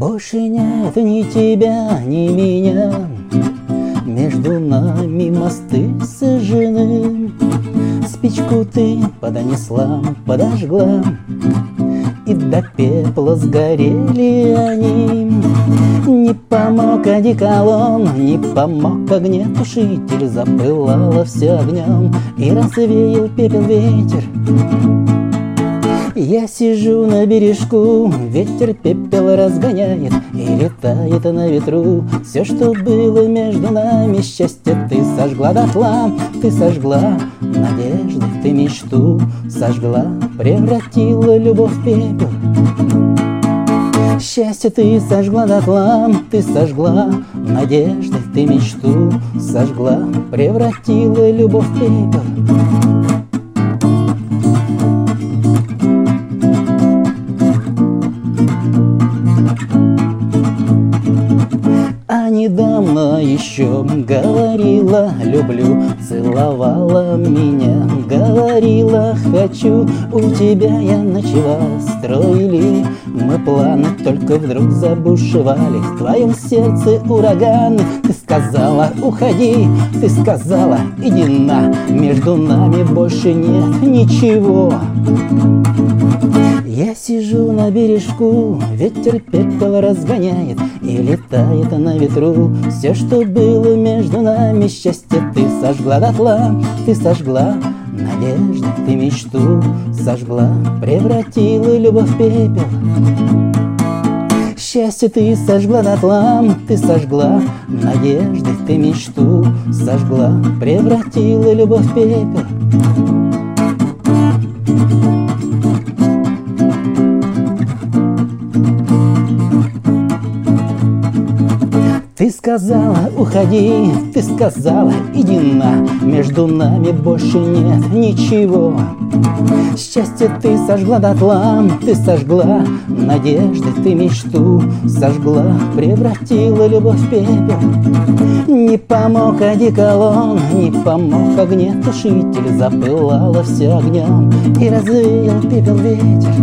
Больше нет ни тебя, ни меня. Между нами мосты сожжены. Спичку ты подонесла, подожгла. И до пепла сгорели они. Не помог одеколон, не помог огнетушитель. Запылало все огнем и развеял пепел ветер я сижу на бережку, ветер пепел разгоняет И летает на ветру. Все, что было между нами Счастье ты сожгла дотла, ты сожгла надежды, ты мечту Сожгла, превратила любовь в пепел. Счастье ты сожгла дотла, ты сожгла надежды, ты мечту Сожгла, превратила любовь в пепел недавно еще говорила люблю Целовала меня, говорила хочу У тебя я ночевал, строили мы планы Только вдруг забушевали. В твоем сердце ураганы Ты сказала уходи, ты сказала иди на Между нами больше нет ничего я сижу на бережку, ветер пепел разгоняет И летает на ветру. Все, что было между нами Счастье ты сожгла дотла, ты сожгла надежды, ты мечту Сожгла, превратила любовь в пепел. Счастье ты сожгла дотла, ты сожгла Надежды, ты мечту Сожгла, превратила любовь в пепел Ты сказала, уходи, ты сказала, иди на. Между нами больше нет ничего. Счастье ты сожгла дотла, ты сожгла Надежды ты мечту сожгла. Превратила любовь в пепел. Не помог одеколон, не помог огнетушитель. Запылало все огнем и развеял пепел ветер